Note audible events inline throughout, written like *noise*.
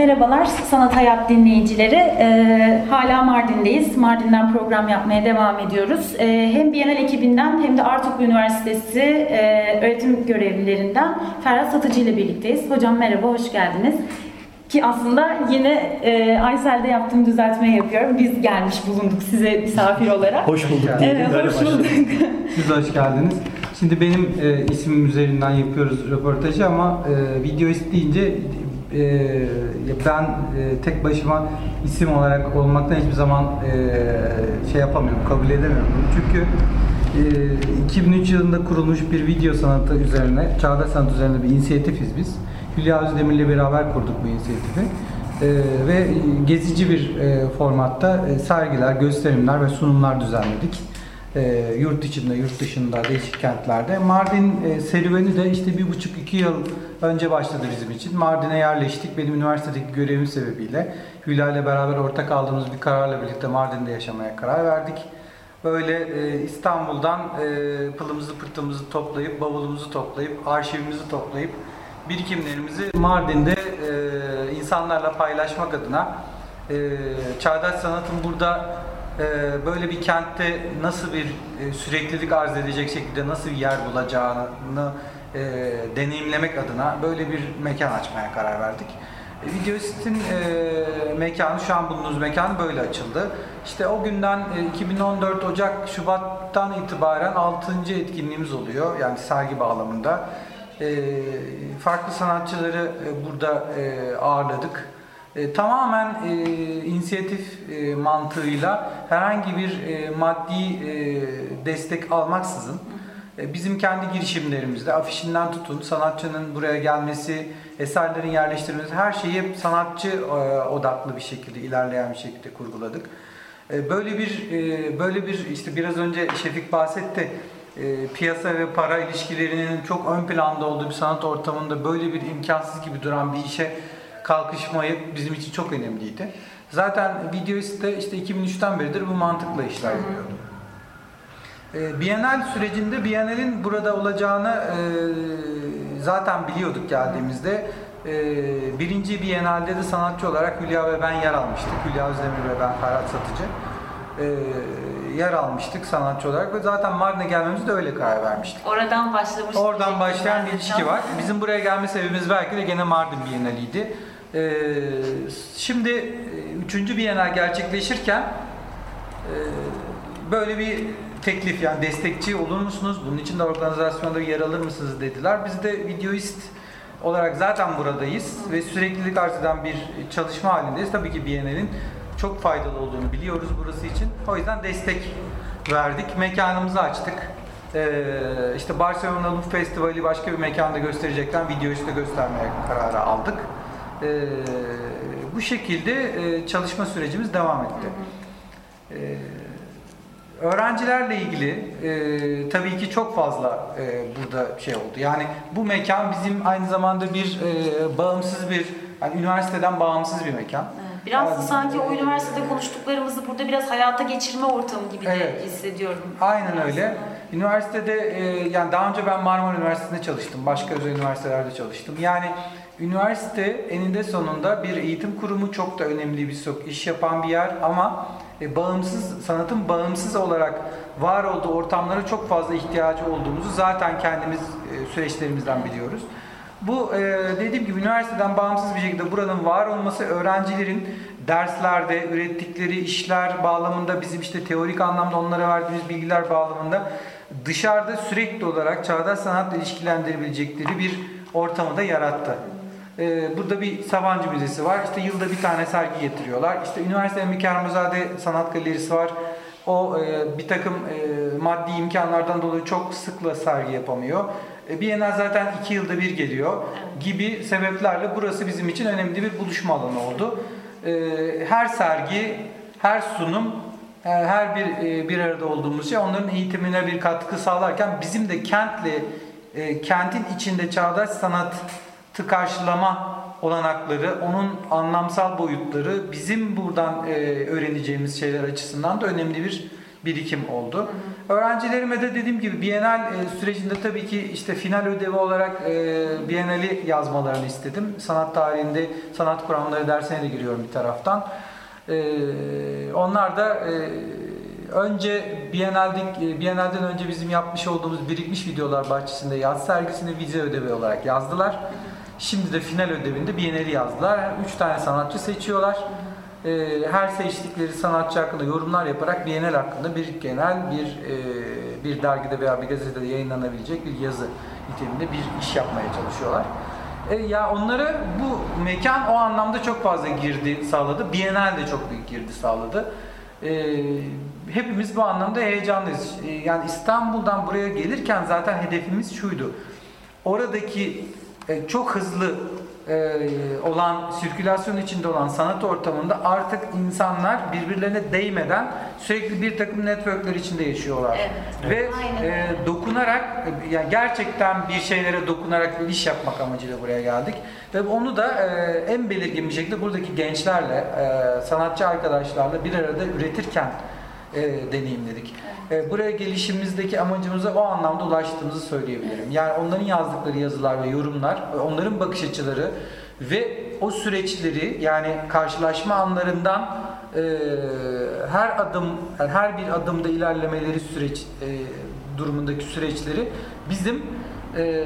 Merhabalar Sanat Hayat dinleyicileri. Ee, hala Mardin'deyiz. Mardin'den program yapmaya devam ediyoruz. Ee, hem Bienal ekibinden hem de Artuk Üniversitesi e, öğretim görevlilerinden Ferhat Satıcı ile birlikteyiz. Hocam merhaba, hoş geldiniz. Ki aslında yine e, Aysel'de yaptığım düzeltmeyi yapıyorum. Biz gelmiş bulunduk size misafir olarak. Hoş bulduk. Evet, hoş bulduk. Siz hoş geldiniz. Şimdi benim e, ismim üzerinden yapıyoruz röportajı ama e, video isteyince e, ben e, tek başıma isim olarak olmaktan hiçbir zaman e, şey yapamıyorum, kabul edemiyorum. Çünkü e, 2003 yılında kurulmuş bir video sanatı üzerine, çağdaş sanat üzerine bir inisiyatifiz biz. Hülya Özdemir'le beraber kurduk bu inisiyatifi. E, ve gezici bir e, formatta e, sergiler, gösterimler ve sunumlar düzenledik e, yurt içinde, yurt dışında, değişik kentlerde. Mardin e, serüveni de işte bir buçuk iki yıl önce başladı bizim için. Mardin'e yerleştik. Benim üniversitedeki görevim sebebiyle Hülya ile beraber ortak aldığımız bir kararla birlikte Mardin'de yaşamaya karar verdik. Böyle e, İstanbul'dan e, pılımızı pırtımızı toplayıp, bavulumuzu toplayıp, arşivimizi toplayıp birikimlerimizi Mardin'de e, insanlarla paylaşmak adına e, çağdaş sanatın burada böyle bir kentte nasıl bir e, süreklilik arz edecek şekilde nasıl bir yer bulacağını e, deneyimlemek adına böyle bir mekan açmaya karar verdik. E, Videosit'in e, mekanı, şu an bulunduğumuz mekan böyle açıldı. İşte o günden e, 2014 Ocak, Şubat'tan itibaren 6. etkinliğimiz oluyor. Yani sergi bağlamında. E, farklı sanatçıları e, burada e, ağırladık. E, tamamen e, inisiyatif e, mantığıyla herhangi bir e, maddi e, destek almaksızın e, bizim kendi girişimlerimizde afişinden tutun sanatçının buraya gelmesi, eserlerin yerleştirilmesi her şeyi sanatçı e, odaklı bir şekilde ilerleyen bir şekilde kurguladık. E, böyle bir e, böyle bir işte biraz önce Şefik bahsetti. E, piyasa ve para ilişkilerinin çok ön planda olduğu bir sanat ortamında böyle bir imkansız gibi duran bir işe kalkışmayı bizim için çok önemliydi. Zaten Videoist'te işte 2003'ten beridir bu mantıkla işler yapıyordum. E, Bienal sürecinde Bienal'in burada olacağını e, zaten biliyorduk geldiğimizde. E, birinci Bienal'de de sanatçı olarak Hülya ve ben yer almıştık. Hülya Özdemir ve ben Ferhat Satıcı. E, yer almıştık sanatçı olarak ve zaten Mardin'e gelmemizi de öyle karar vermiştik. Oradan başlamış. Oradan başlayan bir ilişki var. Bizim buraya gelme sebebimiz belki de gene Mardin Bienaliydi. Ee, şimdi e, üçüncü Bienal gerçekleşirken e, böyle bir teklif yani destekçi olur musunuz? Bunun için de organizasyonda yer alır mısınız dediler. Biz de videoist olarak zaten buradayız ve süreklilik arz eden bir çalışma halindeyiz. Tabii ki Bienal'in çok faydalı olduğunu biliyoruz burası için. O yüzden destek verdik. Mekanımızı açtık. Ee, işte Barcelona Festivali başka bir mekanda gösterecekten video işte göstermeye kararı aldık. Ee, bu şekilde e, çalışma sürecimiz devam etti. Ee, öğrencilerle ilgili e, tabii ki çok fazla e, burada şey oldu. Yani bu mekan bizim aynı zamanda bir e, bağımsız bir, yani üniversiteden bağımsız bir mekan. Biraz da Yani- sanki o üniversitede konuştuklarımızı burada biraz hayata geçirme ortamı gibi de Evet. hissediyorum. Aynen öyle. Üniversitede e, yani daha önce ben Marmara Üniversitesi'nde çalıştım. Başka özel üniversitelerde çalıştım. Yani üniversite eninde sonunda bir eğitim kurumu çok da önemli bir sok iş yapan bir yer ama e, bağımsız sanatın bağımsız olarak var olduğu ortamlara çok fazla ihtiyacı olduğumuzu zaten kendimiz e, süreçlerimizden biliyoruz. Bu e, dediğim gibi üniversiteden bağımsız bir şekilde buranın var olması öğrencilerin derslerde ürettikleri işler bağlamında bizim işte teorik anlamda onlara verdiğimiz bilgiler bağlamında dışarıda sürekli olarak çağdaş sanatla ilişkilendirebilecekleri bir ortamı da yarattı. E, burada bir Sabancı Müzesi var. İşte yılda bir tane sergi getiriyorlar. İşte üniversitenin bir Kermozade Sanat Galerisi var. O e, bir takım e, maddi imkanlardan dolayı çok sıkla sergi yapamıyor. E, Bienal zaten iki yılda bir geliyor gibi sebeplerle burası bizim için önemli bir buluşma alanı oldu. E, her sergi, her sunum, e, her bir e, bir arada olduğumuz şey onların eğitimine bir katkı sağlarken bizim de kentle e, kentin içinde çağdaş sanatı karşılama olanakları, onun anlamsal boyutları bizim buradan e, öğreneceğimiz şeyler açısından da önemli bir birikim oldu. Öğrencilerime de dediğim gibi Bienal e, sürecinde tabii ki işte final ödevi olarak e, Bienali yazmalarını istedim. Sanat tarihinde sanat kuramları dersine de giriyorum bir taraftan. E, onlar da e, önce Bienal'den, e, Bienal'den önce bizim yapmış olduğumuz birikmiş videolar bahçesinde yaz sergisini vize ödevi olarak yazdılar. Şimdi de final ödevinde Bienal'i yazdılar. Üç tane sanatçı seçiyorlar. Ee, her seçtikleri sanatçı hakkında yorumlar yaparak Bienal hakkında bir genel bir e, bir dergide veya bir gazetede yayınlanabilecek bir yazı niteliğinde bir iş yapmaya çalışıyorlar. E, ya onlara bu mekan o anlamda çok fazla girdi sağladı. Bienal de çok büyük girdi sağladı. E, hepimiz bu anlamda heyecanlıyız. E, yani İstanbul'dan buraya gelirken zaten hedefimiz şuydu. Oradaki e, çok hızlı e, olan, sirkülasyon içinde olan sanat ortamında artık insanlar birbirlerine değmeden sürekli bir takım networkler içinde yaşıyorlar. Evet. Ve Aynen e, dokunarak, yani gerçekten bir şeylere dokunarak bir iş yapmak amacıyla buraya geldik. Ve onu da e, en belirgin bir şekilde buradaki gençlerle, e, sanatçı arkadaşlarla bir arada üretirken e, deneyimledik. E, buraya gelişimizdeki amacımıza o anlamda ulaştığımızı söyleyebilirim. Yani onların yazdıkları yazılar ve yorumlar, e, onların bakış açıları ve o süreçleri yani karşılaşma anlarından e, her adım, yani her bir adımda ilerlemeleri süreç e, durumundaki süreçleri bizim e,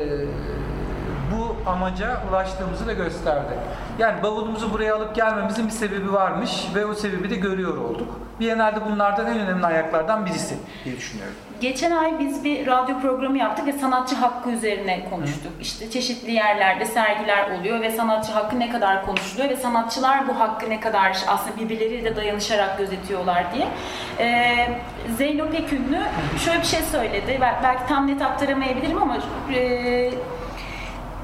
bu amaca ulaştığımızı da gösterdi. Yani bavulumuzu buraya alıp gelmemizin bir sebebi varmış ve o sebebi de görüyor olduk. Biennale'de bunlardan en önemli ayaklardan birisi diye düşünüyorum. Geçen ay biz bir radyo programı yaptık ve sanatçı hakkı üzerine konuştuk. İşte çeşitli yerlerde sergiler oluyor ve sanatçı hakkı ne kadar konuşuluyor ve sanatçılar bu hakkı ne kadar aslında birbirleriyle dayanışarak gözetiyorlar diye. Ee, Zeyno Pekünlü şöyle bir şey söyledi. Bel- Belki tam net aktaramayabilirim ama e,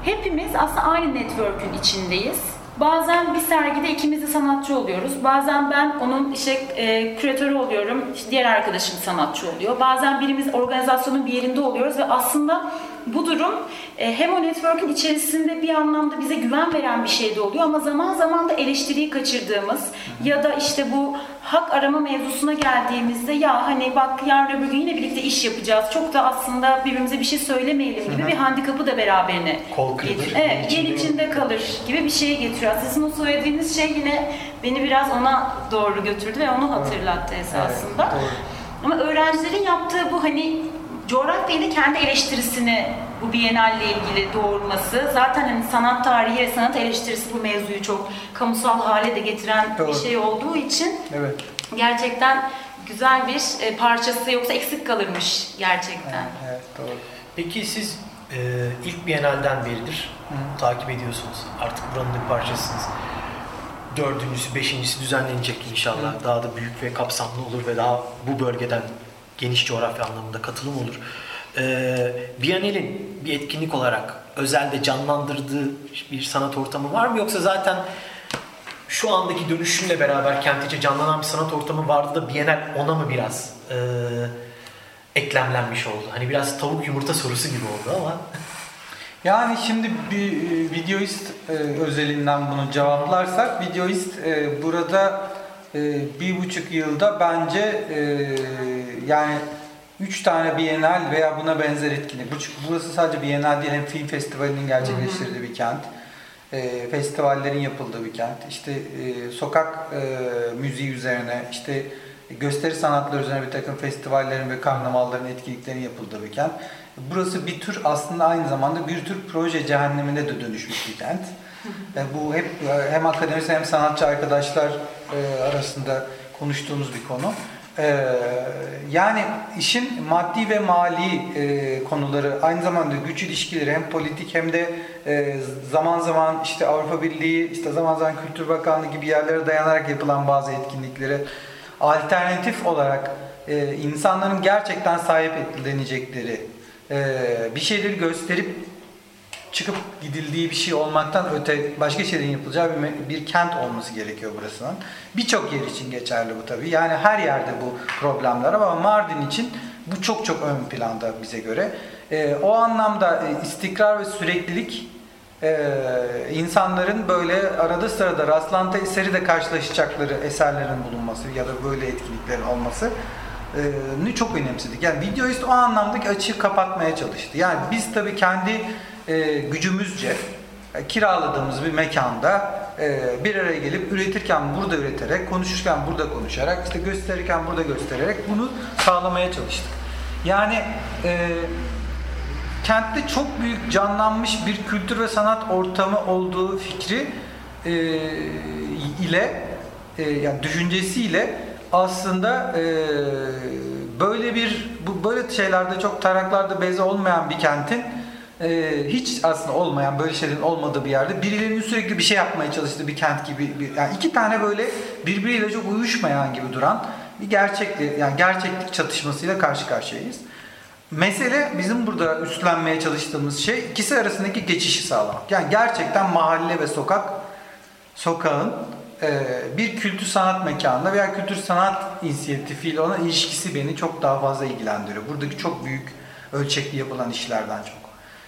hepimiz aslında aynı network'ün içindeyiz. Bazen bir sergide ikimiz de sanatçı oluyoruz. Bazen ben onun işte e, küratörü oluyorum, diğer arkadaşım sanatçı oluyor. Bazen birimiz organizasyonun bir yerinde oluyoruz ve aslında bu durum e, hem o network'ün içerisinde bir anlamda bize güven veren bir şey de oluyor ama zaman zaman da eleştiriyi kaçırdığımız ya da işte bu hak arama mevzusuna geldiğimizde ya hani bak yarın öbür gün yine birlikte iş yapacağız. Çok da aslında birbirimize bir şey söylemeyelim gibi bir handikapı da beraberine Kol yer Evet, yer içinde kalır gibi bir şeye getiriyor. Sizin o söylediğiniz şey yine beni biraz ona doğru götürdü ve onu hatırlattı esasında. Evet, doğru. Ama öğrencilerin yaptığı bu hani coğrafyayla kendi eleştirisini bu Biennale ilgili doğurması zaten hani sanat tarihi ve sanat eleştirisi bu mevzuyu çok kamusal hale de getiren bir Doğru. şey olduğu için Evet. gerçekten güzel bir e, parçası yoksa eksik kalırmış gerçekten. Evet, doğru. Peki siz e, ilk Biennale'den beridir takip ediyorsunuz. Artık buranın bir parçasısınız. Dördüncüsü, beşincisi düzenlenecek inşallah. Daha da büyük ve kapsamlı olur ve daha bu bölgeden geniş coğrafya anlamında katılım olur. E, Biennale'in bir etkinlik olarak özelde canlandırdığı bir sanat ortamı var mı? Yoksa zaten şu andaki dönüşümle beraber kentice canlanan bir sanat ortamı vardı da Biennale ona mı biraz e, eklemlenmiş oldu? Hani biraz tavuk yumurta sorusu gibi oldu ama. *laughs* Yani şimdi bir e, videoist e, özelinden bunu cevaplarsak, videoist e, burada e, bir buçuk yılda bence e, yani üç tane Bienal veya buna benzer etkinlik. Bu, burası sadece Bienal değil, hem film festivalinin gerçekleştirildiği bir kent. E, festivallerin yapıldığı bir kent. İşte e, sokak e, müziği üzerine, işte gösteri sanatları üzerine bir takım festivallerin ve karnavalların etkinliklerin yapıldığı bir kent. Burası bir tür aslında aynı zamanda bir tür proje cehennemine de dönüşmüş bir kent. *laughs* E, bu hep e, hem akademisyen hem sanatçı arkadaşlar e, arasında konuştuğumuz bir konu. E, yani işin maddi ve mali e, konuları aynı zamanda güç ilişkileri hem politik hem de e, zaman zaman işte Avrupa Birliği, işte zaman zaman Kültür Bakanlığı gibi yerlere dayanarak yapılan bazı etkinliklere alternatif olarak e, insanların gerçekten sahip edilecekleri e, bir şeyleri gösterip çıkıp gidildiği bir şey olmaktan öte başka şeylerin yapılacağı bir, bir kent olması gerekiyor burasının. Birçok yer için geçerli bu tabii. Yani her yerde bu problemler ama Mardin için bu çok çok ön planda bize göre. E, o anlamda e, istikrar ve süreklilik e, insanların böyle arada sırada rastlantı eseri de karşılaşacakları eserlerin bulunması ya da böyle etkinliklerin olması e, çok önemsedik. Yani videoist o anlamdaki açığı kapatmaya çalıştı. Yani biz tabii kendi e, gücümüzce e, kiraladığımız bir mekanda e, bir araya gelip üretirken burada üreterek, konuşurken burada konuşarak, işte gösterirken burada göstererek bunu sağlamaya çalıştık. Yani e, kentte çok büyük canlanmış bir kültür ve sanat ortamı olduğu fikri e, ile e, yani düşüncesiyle aslında e, böyle bir bu böyle şeylerde çok taraklarda beze olmayan bir kentin e, hiç aslında olmayan böyle şeylerin olmadığı bir yerde birilerinin sürekli bir şey yapmaya çalıştığı bir kent gibi bir, yani iki tane böyle birbiriyle çok uyuşmayan gibi duran bir gerçeklik yani gerçeklik çatışmasıyla karşı karşıyayız. Mesele bizim burada üstlenmeye çalıştığımız şey ikisi arasındaki geçişi sağlamak. Yani gerçekten mahalle ve sokak, sokağın e, bir kültür sanat mekanında veya kültür sanat inisiyatifiyle olan ilişkisi beni çok daha fazla ilgilendiriyor. Buradaki çok büyük ölçekli yapılan işlerden çok.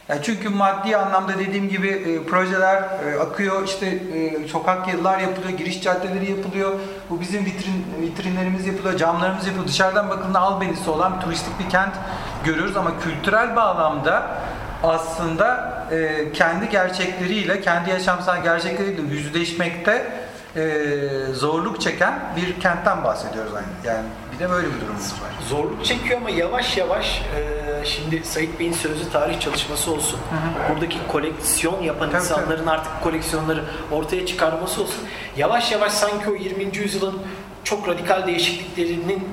Yani çünkü maddi anlamda dediğim gibi e, projeler e, akıyor, işte e, sokak yıllar yapılıyor, giriş caddeleri yapılıyor. Bu bizim vitrin vitrinlerimiz yapılıyor, camlarımız yapılıyor. Dışarıdan bakıldığında albenisi olan turistik bir kent görüyoruz ama kültürel bağlamda aslında e, kendi gerçekleriyle, kendi yaşamsal gerçekleriyle yüzleşmekte e, zorluk çeken bir kentten bahsediyoruz aynı. Yani bir de böyle bir durumumuz var. Zorluk çekiyor ama yavaş yavaş e, şimdi Sait Bey'in sözlü tarih çalışması olsun. Buradaki koleksiyon yapan Tabii, insanların artık koleksiyonları ortaya çıkarması olsun. Yavaş yavaş sanki o 20. yüzyılın çok radikal değişikliklerinin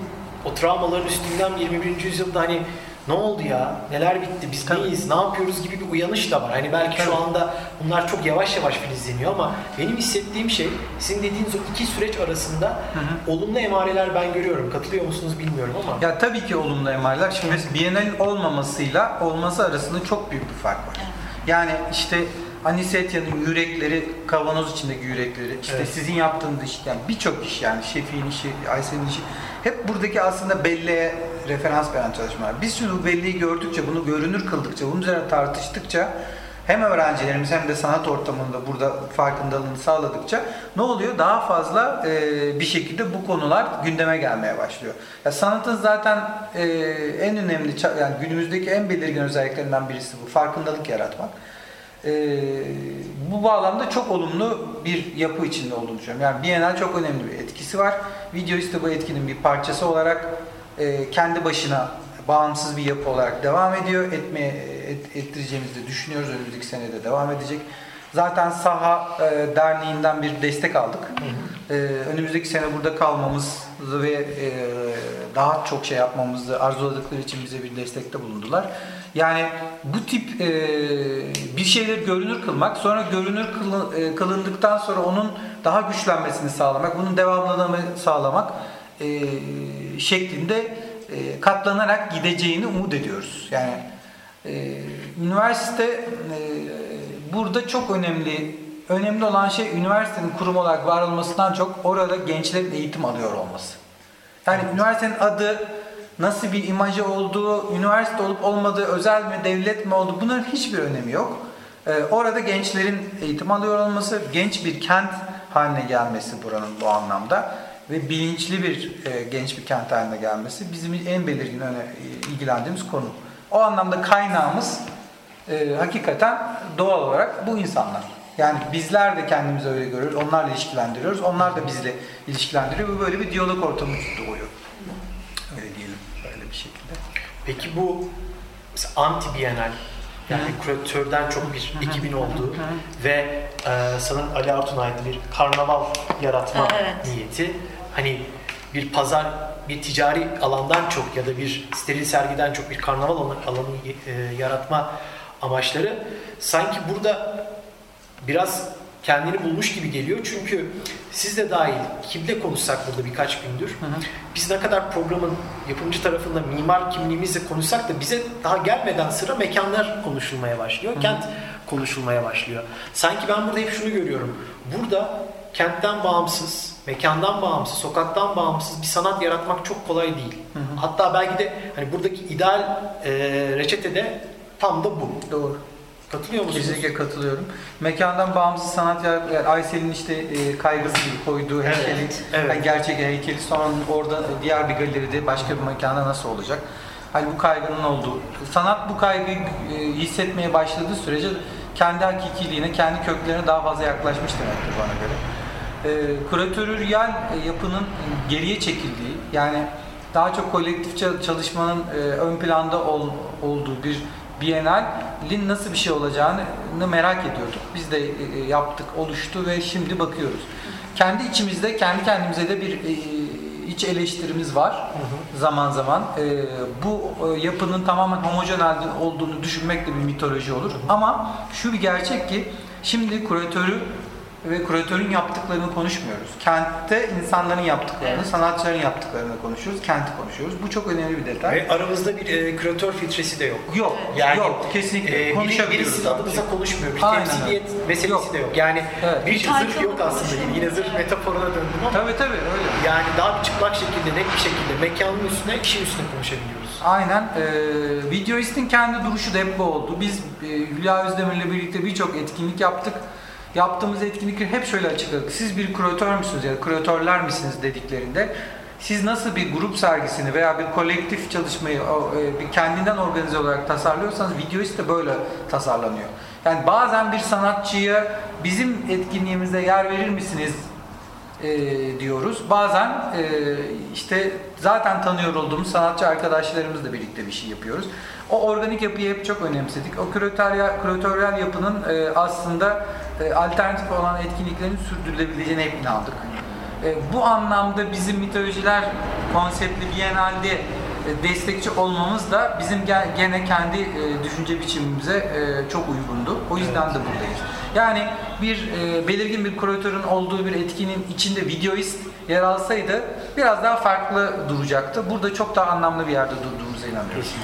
o travmaların üstünden 21. yüzyılda hani ne oldu ya? Neler bitti? Biz Tabii. neyiz? Ne yapıyoruz gibi bir uyanış da var. Hani belki şu Tabii. anda bunlar çok yavaş yavaş filizleniyor ama benim hissettiğim şey sizin dediğiniz o iki süreç arasında olumlu emareler ben görüyorum. Katılıyor musunuz bilmiyorum ama. Ya tabii ki olumlu emareler. Şimdi Biennale'in olmamasıyla olması arasında çok büyük bir fark var. Yani işte Anisetya'nın yürekleri, kavanoz içindeki yürekleri, işte Evet. sizin yaptığınız iş, yani birçok iş yani Şefik'in işi, Aysel'in işi, hep buradaki aslında belleğe referans veren çalışmalar. Biz şimdi bu belleği gördükçe, bunu görünür kıldıkça, bunun üzerine tartıştıkça hem öğrencilerimiz hem de sanat ortamında burada farkındalığını sağladıkça ne oluyor? Daha fazla e, bir şekilde bu konular gündeme gelmeye başlıyor. Ya sanatın zaten e, en önemli yani günümüzdeki en belirgin özelliklerinden birisi bu farkındalık yaratmak. E, bu bağlamda çok olumlu bir yapı içinde olduğunu düşünüyorum. Yani Bienal çok önemli bir etkisi var. Video işte bu etkinin bir parçası olarak e, kendi başına bağımsız bir yapı olarak devam ediyor. Etmeye et, ettireceğimizi de düşünüyoruz. Önümüzdeki sene de devam edecek. Zaten Saha e, Derneği'nden bir destek aldık. E, önümüzdeki sene burada kalmamızı ve e, daha çok şey yapmamızı arzuladıkları için bize bir destekte bulundular. Yani bu tip e, bir şeyleri görünür kılmak, sonra görünür kılı- e, kılındıktan sonra onun daha güçlenmesini sağlamak, bunun devamlılığını sağlamak e, şeklinde e, katlanarak gideceğini umut ediyoruz. Yani e, üniversite e, burada çok önemli önemli olan şey üniversitenin kurum olarak var olmasından çok orada gençlerin eğitim alıyor olması. Yani üniversitenin adı nasıl bir imajı olduğu, üniversite olup olmadığı, özel mi, devlet mi olduğu bunların hiçbir önemi yok. Ee, orada gençlerin eğitim alıyor olması, genç bir kent haline gelmesi buranın bu anlamda ve bilinçli bir e, genç bir kent haline gelmesi bizim en belirgin öne, e, ilgilendiğimiz konu. O anlamda kaynağımız e, hakikaten doğal olarak bu insanlar. Yani bizler de kendimizi öyle görüyoruz, onlarla ilişkilendiriyoruz, onlar da bizle ilişkilendiriyor ve böyle bir diyalog ortamı doğuyor. Öyle diyelim, böyle bir şekilde. Peki bu anti bienal yani küratörden çok bir ekibin olduğu ve e, sanırım Ali Artun'a ait bir karnaval yaratma Evet. niyeti hani bir pazar bir ticari alandan çok ya da bir steril sergiden çok bir karnaval alanı, e, yaratma amaçları sanki burada biraz kendini bulmuş gibi geliyor. Çünkü siz de dahil kimle konuşsak burada birkaç gündür. Biz ne kadar programın yapımcı tarafında mimar kimliğimizle konuşsak da bize daha gelmeden sıra mekanlar konuşulmaya başlıyor. Kent konuşulmaya başlıyor. Sanki ben burada hep şunu görüyorum. Burada kentten bağımsız, mekandan bağımsız, sokaktan bağımsız bir sanat yaratmak çok kolay değil. Hatta belki de hani buradaki ideal e, reçete de tam da bu. Doğru. Katılıyor musunuz? Kesinlikle katılıyorum. Mekandan bağımsız sanat ya yani Aysel'in işte e, kaygısı gibi koyduğu Evet, heykeli, evet. yani gerçek heykeli sonra orada diğer bir galeride başka bir mekanda nasıl olacak? Hani bu kaygının olduğu. Sanat bu kaygıyı e, hissetmeye başladığı sürece kendi hakikiliğine, kendi köklerine daha fazla yaklaşmış demektir bana göre. E, kuratörüryal e, yapının geriye çekildiği, yani daha çok kolektif çal- çalışmanın e, ön planda ol- olduğu bir Biennale'in nasıl bir şey olacağını merak ediyorduk. Biz de e, yaptık, oluştu ve şimdi bakıyoruz. Kendi içimizde, kendi kendimize de bir iç eleştirimiz var zaman zaman. E, bu e, yapının tamamen homojen halde olduğunu düşünmek de bir mitoloji olur. Ama şu bir gerçek ki şimdi kuratörü ve kuratörün yaptıklarını konuşmuyoruz. Kentte insanların yaptıklarını, sanatçıların yaptıklarını konuşuyoruz, kenti konuşuyoruz. Bu çok önemli bir detay. Ve aramızda bir e, küratör filtresi de yok. Yok, yok kesinlikle. e, Konuşabiliyoruz birisi adımıza konuşmuyor. Bir Aynen temsiliyet meselesi Yok. de yok. Yani Evet. bir zırh yok aslında. Yine zırh metaforuna döndüm ama Tabii tabii öyle. yani daha bir çıplak şekilde, net bir şekilde mekanın üstüne, işin üstüne konuşabiliyoruz. Aynen. Ee, Videoist'in kendi duruşu da hep bu oldu. Biz e, Hülya Özdemir'le birlikte birçok etkinlik yaptık. Yaptığımız etkinlikleri hep şöyle açıkladık. Siz bir kuratör müsünüz ya da kuratörler misiniz dediklerinde siz nasıl bir grup sergisini veya bir kolektif çalışmayı e, bir kendinden organize olarak tasarlıyorsanız Videoist de böyle tasarlanıyor. Yani bazen bir sanatçıya bizim etkinliğimizde yer verir misiniz e, diyoruz. Bazen e, işte zaten tanıyor olduğumuz sanatçı arkadaşlarımızla birlikte bir şey yapıyoruz. O organik yapıyı hep çok önemsedik. O küratöryal, yapının e, aslında e, alternatif olan etkinliklerin sürdürülebileceğine hep inandık. E, bu anlamda bizim mitolojiler konseptli Biennale'de e, destekçi olmamız da bizim ge- gene kendi e, düşünce biçimimize e, çok uygundu. O yüzden de buradayız. Yani bir e, belirgin bir kuratörün olduğu bir etkinin içinde videoist yer alsaydı biraz daha farklı duracaktı. Burada çok daha anlamlı bir yerde durduğumuza inanıyoruz.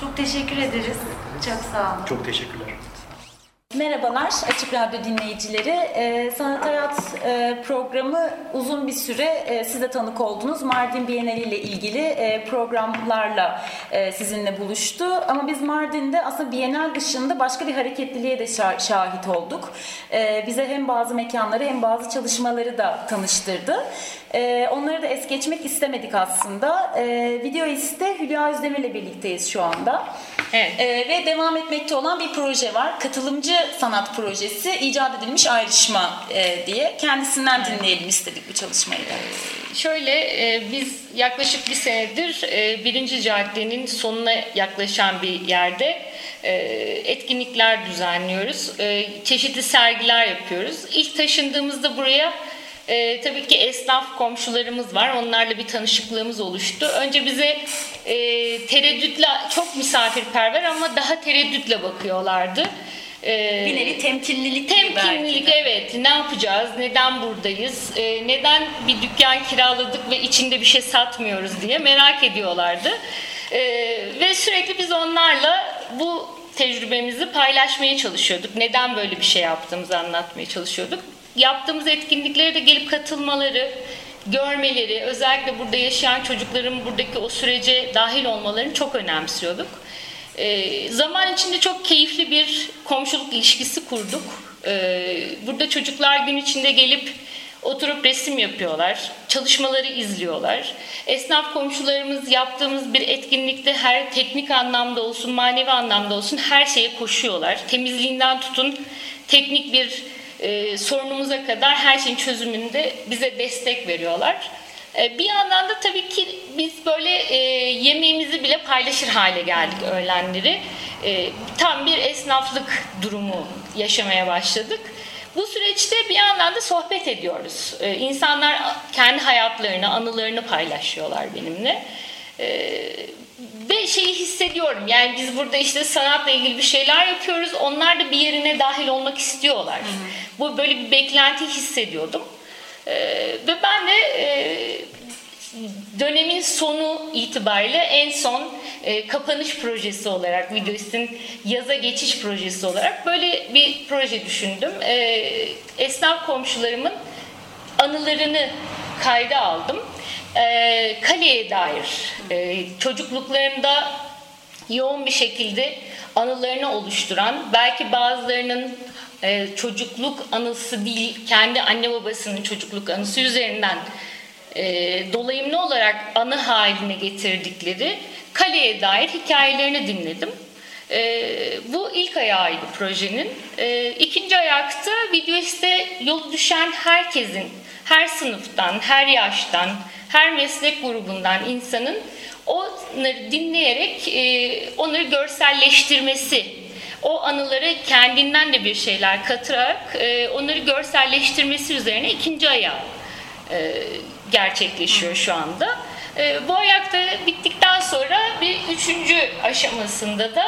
Çok teşekkür ederiz. Çok sağ olun. Çok teşekkürler. Merhabalar Açık Radyo dinleyicileri. Ee, Sanat Hayat e, programı uzun bir süre e, siz tanık oldunuz. Mardin Bienali ile ilgili e, programlarla e, sizinle buluştu. Ama biz Mardin'de aslında Bienal dışında başka bir hareketliliğe de şa- şahit olduk. E, bize hem bazı mekanları hem bazı çalışmaları da tanıştırdı. E, onları da es geçmek istemedik aslında. E, Videoist'te Hülya Özdemir'le birlikteyiz şu anda. Evet. Ee, ve devam etmekte olan bir proje var. Katılımcı sanat projesi, icat edilmiş ayrışma e, diye. Kendisinden dinleyelim istedik bu çalışmayı. da. Şöyle e, biz yaklaşık bir senedir e, birinci caddenin sonuna yaklaşan bir yerde etkinlikler düzenliyoruz. Çeşitli sergiler yapıyoruz. İlk taşındığımızda buraya e, tabii ki esnaf komşularımız var. Onlarla bir tanışıklığımız oluştu. Önce bize e, tereddütle, çok misafirperver ama daha tereddütle bakıyorlardı. E, Bir nevi temkinlilik Temkinlilik evet. Ne yapacağız? Neden buradayız? Ee, neden bir dükkan kiraladık ve içinde bir şey satmıyoruz diye merak ediyorlardı. Ee, ve sürekli biz onlarla bu tecrübemizi paylaşmaya çalışıyorduk. Neden böyle bir şey yaptığımızı anlatmaya çalışıyorduk. Yaptığımız etkinliklere de gelip katılmaları, görmeleri, özellikle burada yaşayan çocukların buradaki o sürece dahil olmalarını çok önemsiyorduk. Ee, zaman içinde çok keyifli bir komşuluk ilişkisi kurduk. Ee, burada çocuklar gün içinde gelip oturup resim yapıyorlar, çalışmaları izliyorlar. Esnaf komşularımız yaptığımız bir etkinlikte her teknik anlamda olsun, manevi anlamda olsun her şeye koşuyorlar. Temizliğinden tutun teknik bir e, sorunumuza kadar her şeyin çözümünde bize destek veriyorlar. E, Bir yandan da tabii ki biz böyle e, yemeğimizi bile paylaşır hale geldik öğlenleri. E, tam bir esnaflık durumu yaşamaya başladık. Bu süreçte bir yandan da sohbet ediyoruz. E, insanlar kendi hayatlarını, anılarını paylaşıyorlar benimle. E, ve şeyi hissediyorum. Yani biz burada işte sanatla ilgili bir şeyler yapıyoruz. Onlar da bir yerine dahil olmak istiyorlar. Bu böyle bir beklenti hissediyordum. Ee, ve ben de e, dönemin sonu itibariyle en son e, kapanış projesi olarak Videoist'in yaza geçiş projesi olarak böyle bir proje düşündüm. E, esnaf komşularımın anılarını kayda aldım. E, kaleye dair e, çocukluklarında yoğun bir şekilde anılarını oluşturan, belki bazılarının e, çocukluk anısı değil, kendi anne babasının çocukluk anısı üzerinden e, dolayımlı olarak anı haline getirdikleri kaleye dair hikayelerini dinledim. E, bu ilk ayağıydı projenin. E, ikinci ayakta videoiste yolu düşen herkesin, her sınıftan, her yaştan, her meslek grubundan insanın onları dinleyerek e, onları görselleştirmesi, o anıları kendinden de bir şeyler katarak e, onları görselleştirmesi üzerine ikinci ayağı e, gerçekleşiyor şu anda. Bu ayakta bittikten sonra bir üçüncü aşamasında da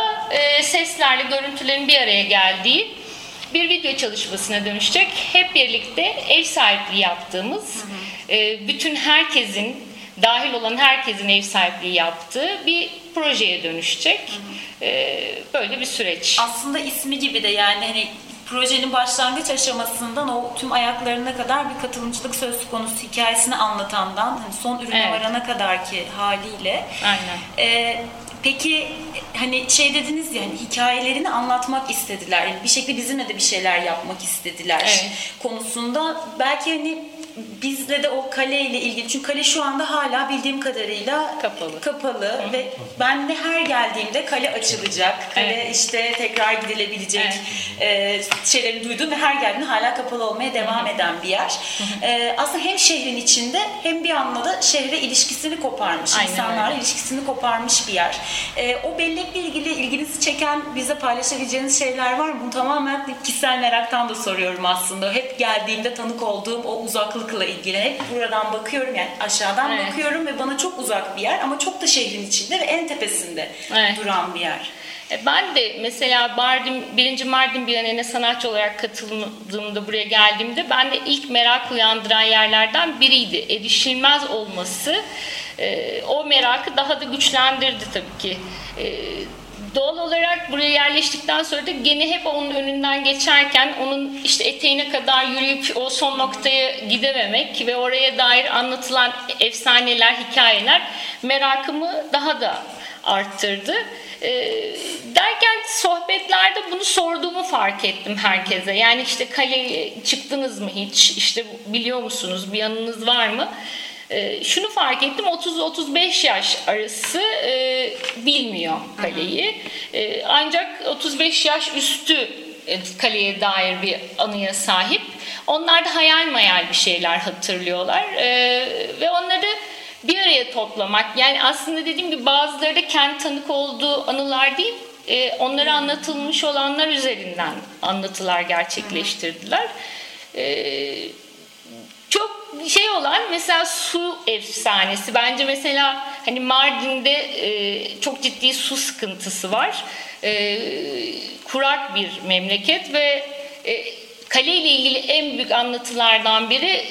seslerle görüntülerin bir araya geldiği bir video çalışmasına dönüşecek. Hep birlikte ev sahipliği yaptığımız, e, bütün herkesin, dahil olan herkesin ev sahipliği yaptığı bir projeye dönüşecek. E, böyle bir süreç. Aslında ismi gibi de yani hani projenin başlangıç aşamasından o tüm ayaklarına kadar bir katılımcılık söz konusu hikayesini anlatandan hani son ürüne Evet. varana kadar ki haliyle. Aynen. Ee, peki hani şey dediniz ya hani hikayelerini anlatmak istediler. Yani bir şekilde bizimle de bir şeyler yapmak istediler Evet. konusunda. Belki hani bizle de o kale ile ilgili çünkü kale şu anda hala bildiğim kadarıyla Kapalı. kapalı ve ben de her geldiğimde kale açılacak. Kale Evet. işte tekrar gidilebilecek e, şeyleri duydum ve her geldiğinde hala kapalı olmaya devam eden bir yer. E, aslında hem şehrin içinde hem bir anlamda da şehre ilişkisini koparmış, Aynen insanlarla öyle. ilişkisini koparmış bir yer. E, o bellekle ilgili ilginizi çeken bize paylaşabileceğiniz şeyler var mı? Bunu tamamen kişisel meraktan da soruyorum aslında. Hep geldiğimde tanık olduğum o uzaklıkla ilgili. Hep buradan bakıyorum yani aşağıdan Evet. bakıyorum ve bana çok uzak bir yer ama çok da şehrin içinde ve en tepesinde Evet. duran bir yer. E, Ben de mesela Mardin, birinci Mardin Bienali'ne sanatçı olarak katıldığımda buraya geldiğimde ben de ilk merak uyandıran yerlerden biriydi. Erişilmez olması e, o merakı daha da güçlendirdi tabii ki. E, Doğal olarak buraya yerleştikten sonra da gene hep onun önünden geçerken onun işte eteğine kadar yürüyüp o son noktaya gidememek ve oraya dair anlatılan efsaneler, hikayeler merakımı daha da arttırdı. Ee, derken sohbetlerde bunu sorduğumu fark ettim herkese. Yani işte kaleye çıktınız mı hiç? İşte biliyor musunuz? Bir yanınız var mı? Ee, şunu fark ettim 30-35 yaş arası e, bilmiyor kaleyi. E, ancak 35 yaş üstü e, kaleye dair bir anıya sahip. Onlar da hayal mayal bir şeyler hatırlıyorlar. E, ve onları bir araya toplamak yani aslında dediğim gibi bazıları da kendi tanık olduğu anılar değil e, onlara anlatılmış olanlar üzerinden anlatılar gerçekleştirdiler. E, şey olan mesela su efsanesi bence mesela hani Mardin'de e, çok ciddi su sıkıntısı var e, kurak bir memleket ve e, kale ile ilgili en büyük anlatılardan biri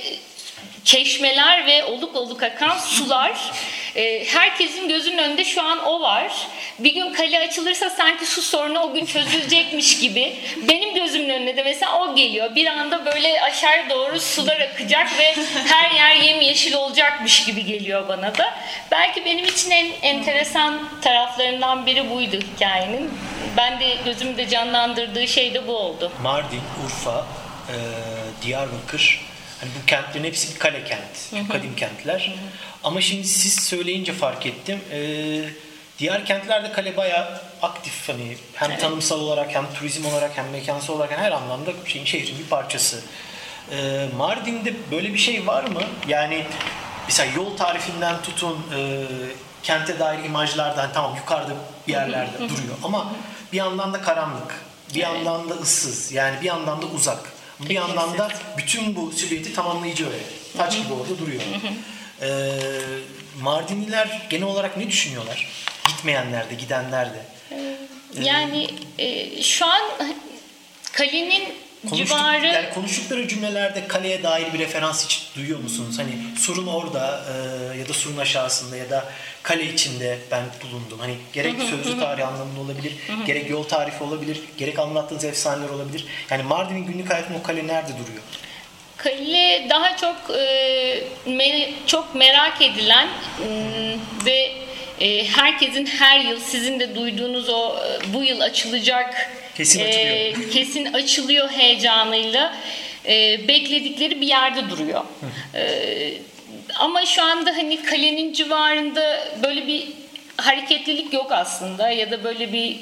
çeşmeler ve oluk oluk akan sular. E, herkesin gözünün önünde şu an o var. Bir gün kale açılırsa sanki su sorunu o gün çözülecekmiş gibi. Benim gözümün önüne de mesela o geliyor. Bir anda böyle aşağı doğru sular akacak ve her yer yemyeşil olacakmış gibi geliyor bana da. Belki benim için en enteresan taraflarından biri buydu hikayenin. Ben de gözümde canlandırdığı şey de bu oldu. Mardin, Urfa, e, Diyarbakır hani bu kentlerin hepsi bir kale kent. Çok kadim kentler. Ama şimdi siz söyleyince fark ettim. E, diğer kentlerde kale bayağı aktif hani hem tanımsal olarak hem turizm olarak hem mekansal olarak her anlamda şeyin şehrin bir parçası. E, Mardin'de böyle bir şey var mı? Yani mesela yol tarifinden tutun e, kente dair imajlardan tamam yukarıda bir yerlerde duruyor ama bir yandan da karanlık, bir yandan da ıssız yani bir yandan da uzak. Bir yandan da bütün bu silüeti tamamlayıcı öyle. Taç gibi orada duruyor. Ee, Mardinliler genel olarak ne düşünüyorlar? Gitmeyenler de, gidenler de. Yani e, şu an kalenin Konuştuk, civarı yani konuştukları cümlelerde kaleye dair bir referans hiç duyuyor musunuz? Hani surun orada e, ya da surun aşağısında ya da kale içinde ben bulundum. Hani gerek sözlü tarih anlamında olabilir, gerek yol tarifi olabilir, gerek anlattığınız efsaneler olabilir. Yani Mardin'in günlük hayatında o kale nerede duruyor? Kale daha çok e, me- çok merak edilen m, ve e, herkesin her yıl sizin de duyduğunuz o e, bu yıl açılacak Kesin e, açılıyor. kesin açılıyor heyecanıyla e, bekledikleri bir yerde duruyor. E, ama şu anda hani kalenin civarında böyle bir hareketlilik yok aslında ya da böyle bir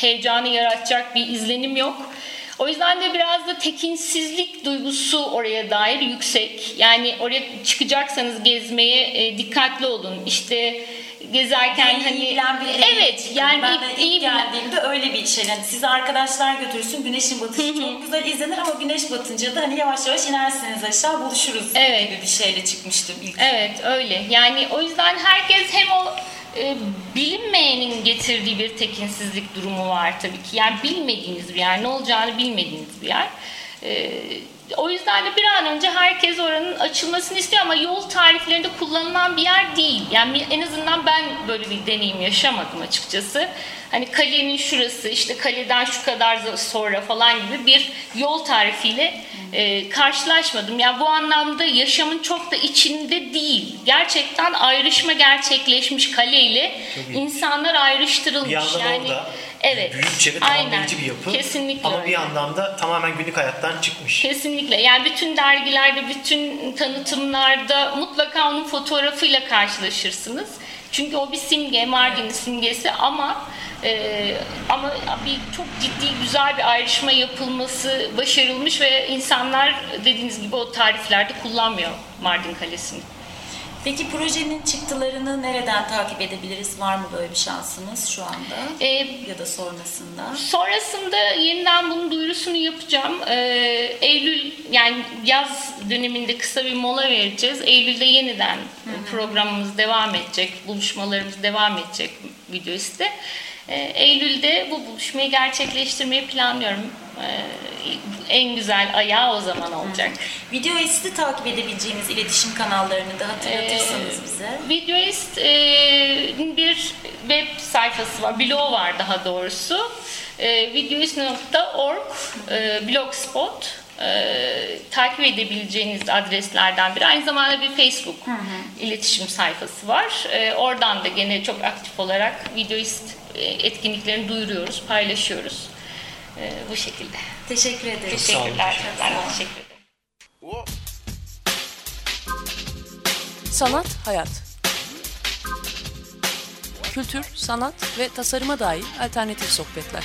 heyecanı yaratacak bir izlenim yok. O yüzden de biraz da tekinsizlik duygusu oraya dair yüksek. Yani oraya çıkacaksanız gezmeye e, dikkatli olun. İşte gezerken hani bilen birileri evet yani ben de iyi, ilk iyi bilen geldiğimde öyle bir şey. Yani sizi arkadaşlar götürsün güneşin batışı çok güzel izlenir ama güneş batınca da hani yavaş yavaş inersiniz aşağı buluşuruz Evet. gibi bir şeyle çıkmıştım ilk. Evet öyle. Yani o yüzden herkes hem o e, bilinmeyenin getirdiği bir tekinsizlik durumu var tabii ki. Yani bilmediğiniz bir yer, ne olacağını bilmediğiniz bir yer. E, o yüzden de bir an önce herkes oranın açılmasını istiyor ama yol tariflerinde kullanılan bir yer değil. Yani en azından ben böyle bir deneyim yaşamadım açıkçası. Hani kalenin şurası, işte kaleden şu kadar sonra falan gibi bir yol tarifiyle e, karşılaşmadım. Yani bu anlamda yaşamın çok da içinde değil. Gerçekten ayrışma gerçekleşmiş kaleyle insanlar ayrıştırılmış. Bir yandan yani, orada evet, büyükçe ve tamamlayıcı bir yapı. Kesinlikle Ama öyle. bir yandan da tamamen günlük hayattan çıkmış. Kesinlikle. Yani bütün dergilerde, bütün tanıtımlarda mutlaka onun fotoğrafıyla karşılaşırsınız. Çünkü o bir simge, Mardin'in simgesi ama e, ama bir çok ciddi güzel bir ayrışma yapılması başarılmış ve insanlar dediğiniz gibi o tariflerde kullanmıyor Mardin Kalesi'ni. Peki projenin çıktılarını nereden takip edebiliriz? Var mı böyle bir şansımız şu anda? E, ya da sonrasında? Sonrasında yeniden bunun duyurusunu yapacağım. Ee, Eylül yani yaz döneminde kısa bir mola vereceğiz. Eylül'de yeniden programımız devam edecek, buluşmalarımız devam edecek videoiste. Ee, Eylül'de bu buluşmayı gerçekleştirmeyi planlıyorum. Ee, en güzel ayağı o zaman olacak. Video isti takip edebileceğimiz iletişim kanallarını da hatırlatırsanız Ee, bize. Videoist e, bir web sayfası var, blog var daha doğrusu. E, videoist.org e, blogspot e, takip edebileceğiniz adreslerden biri. Aynı zamanda bir Facebook iletişim sayfası var. E, oradan da gene çok aktif olarak videoist e, etkinliklerini duyuruyoruz, paylaşıyoruz. E, bu şekilde. Teşekkür olun, Teşekkürler. teşekkür Ben teşekkür ederim. Sanat, hayat. Kültür, sanat ve tasarıma dair alternatif sohbetler.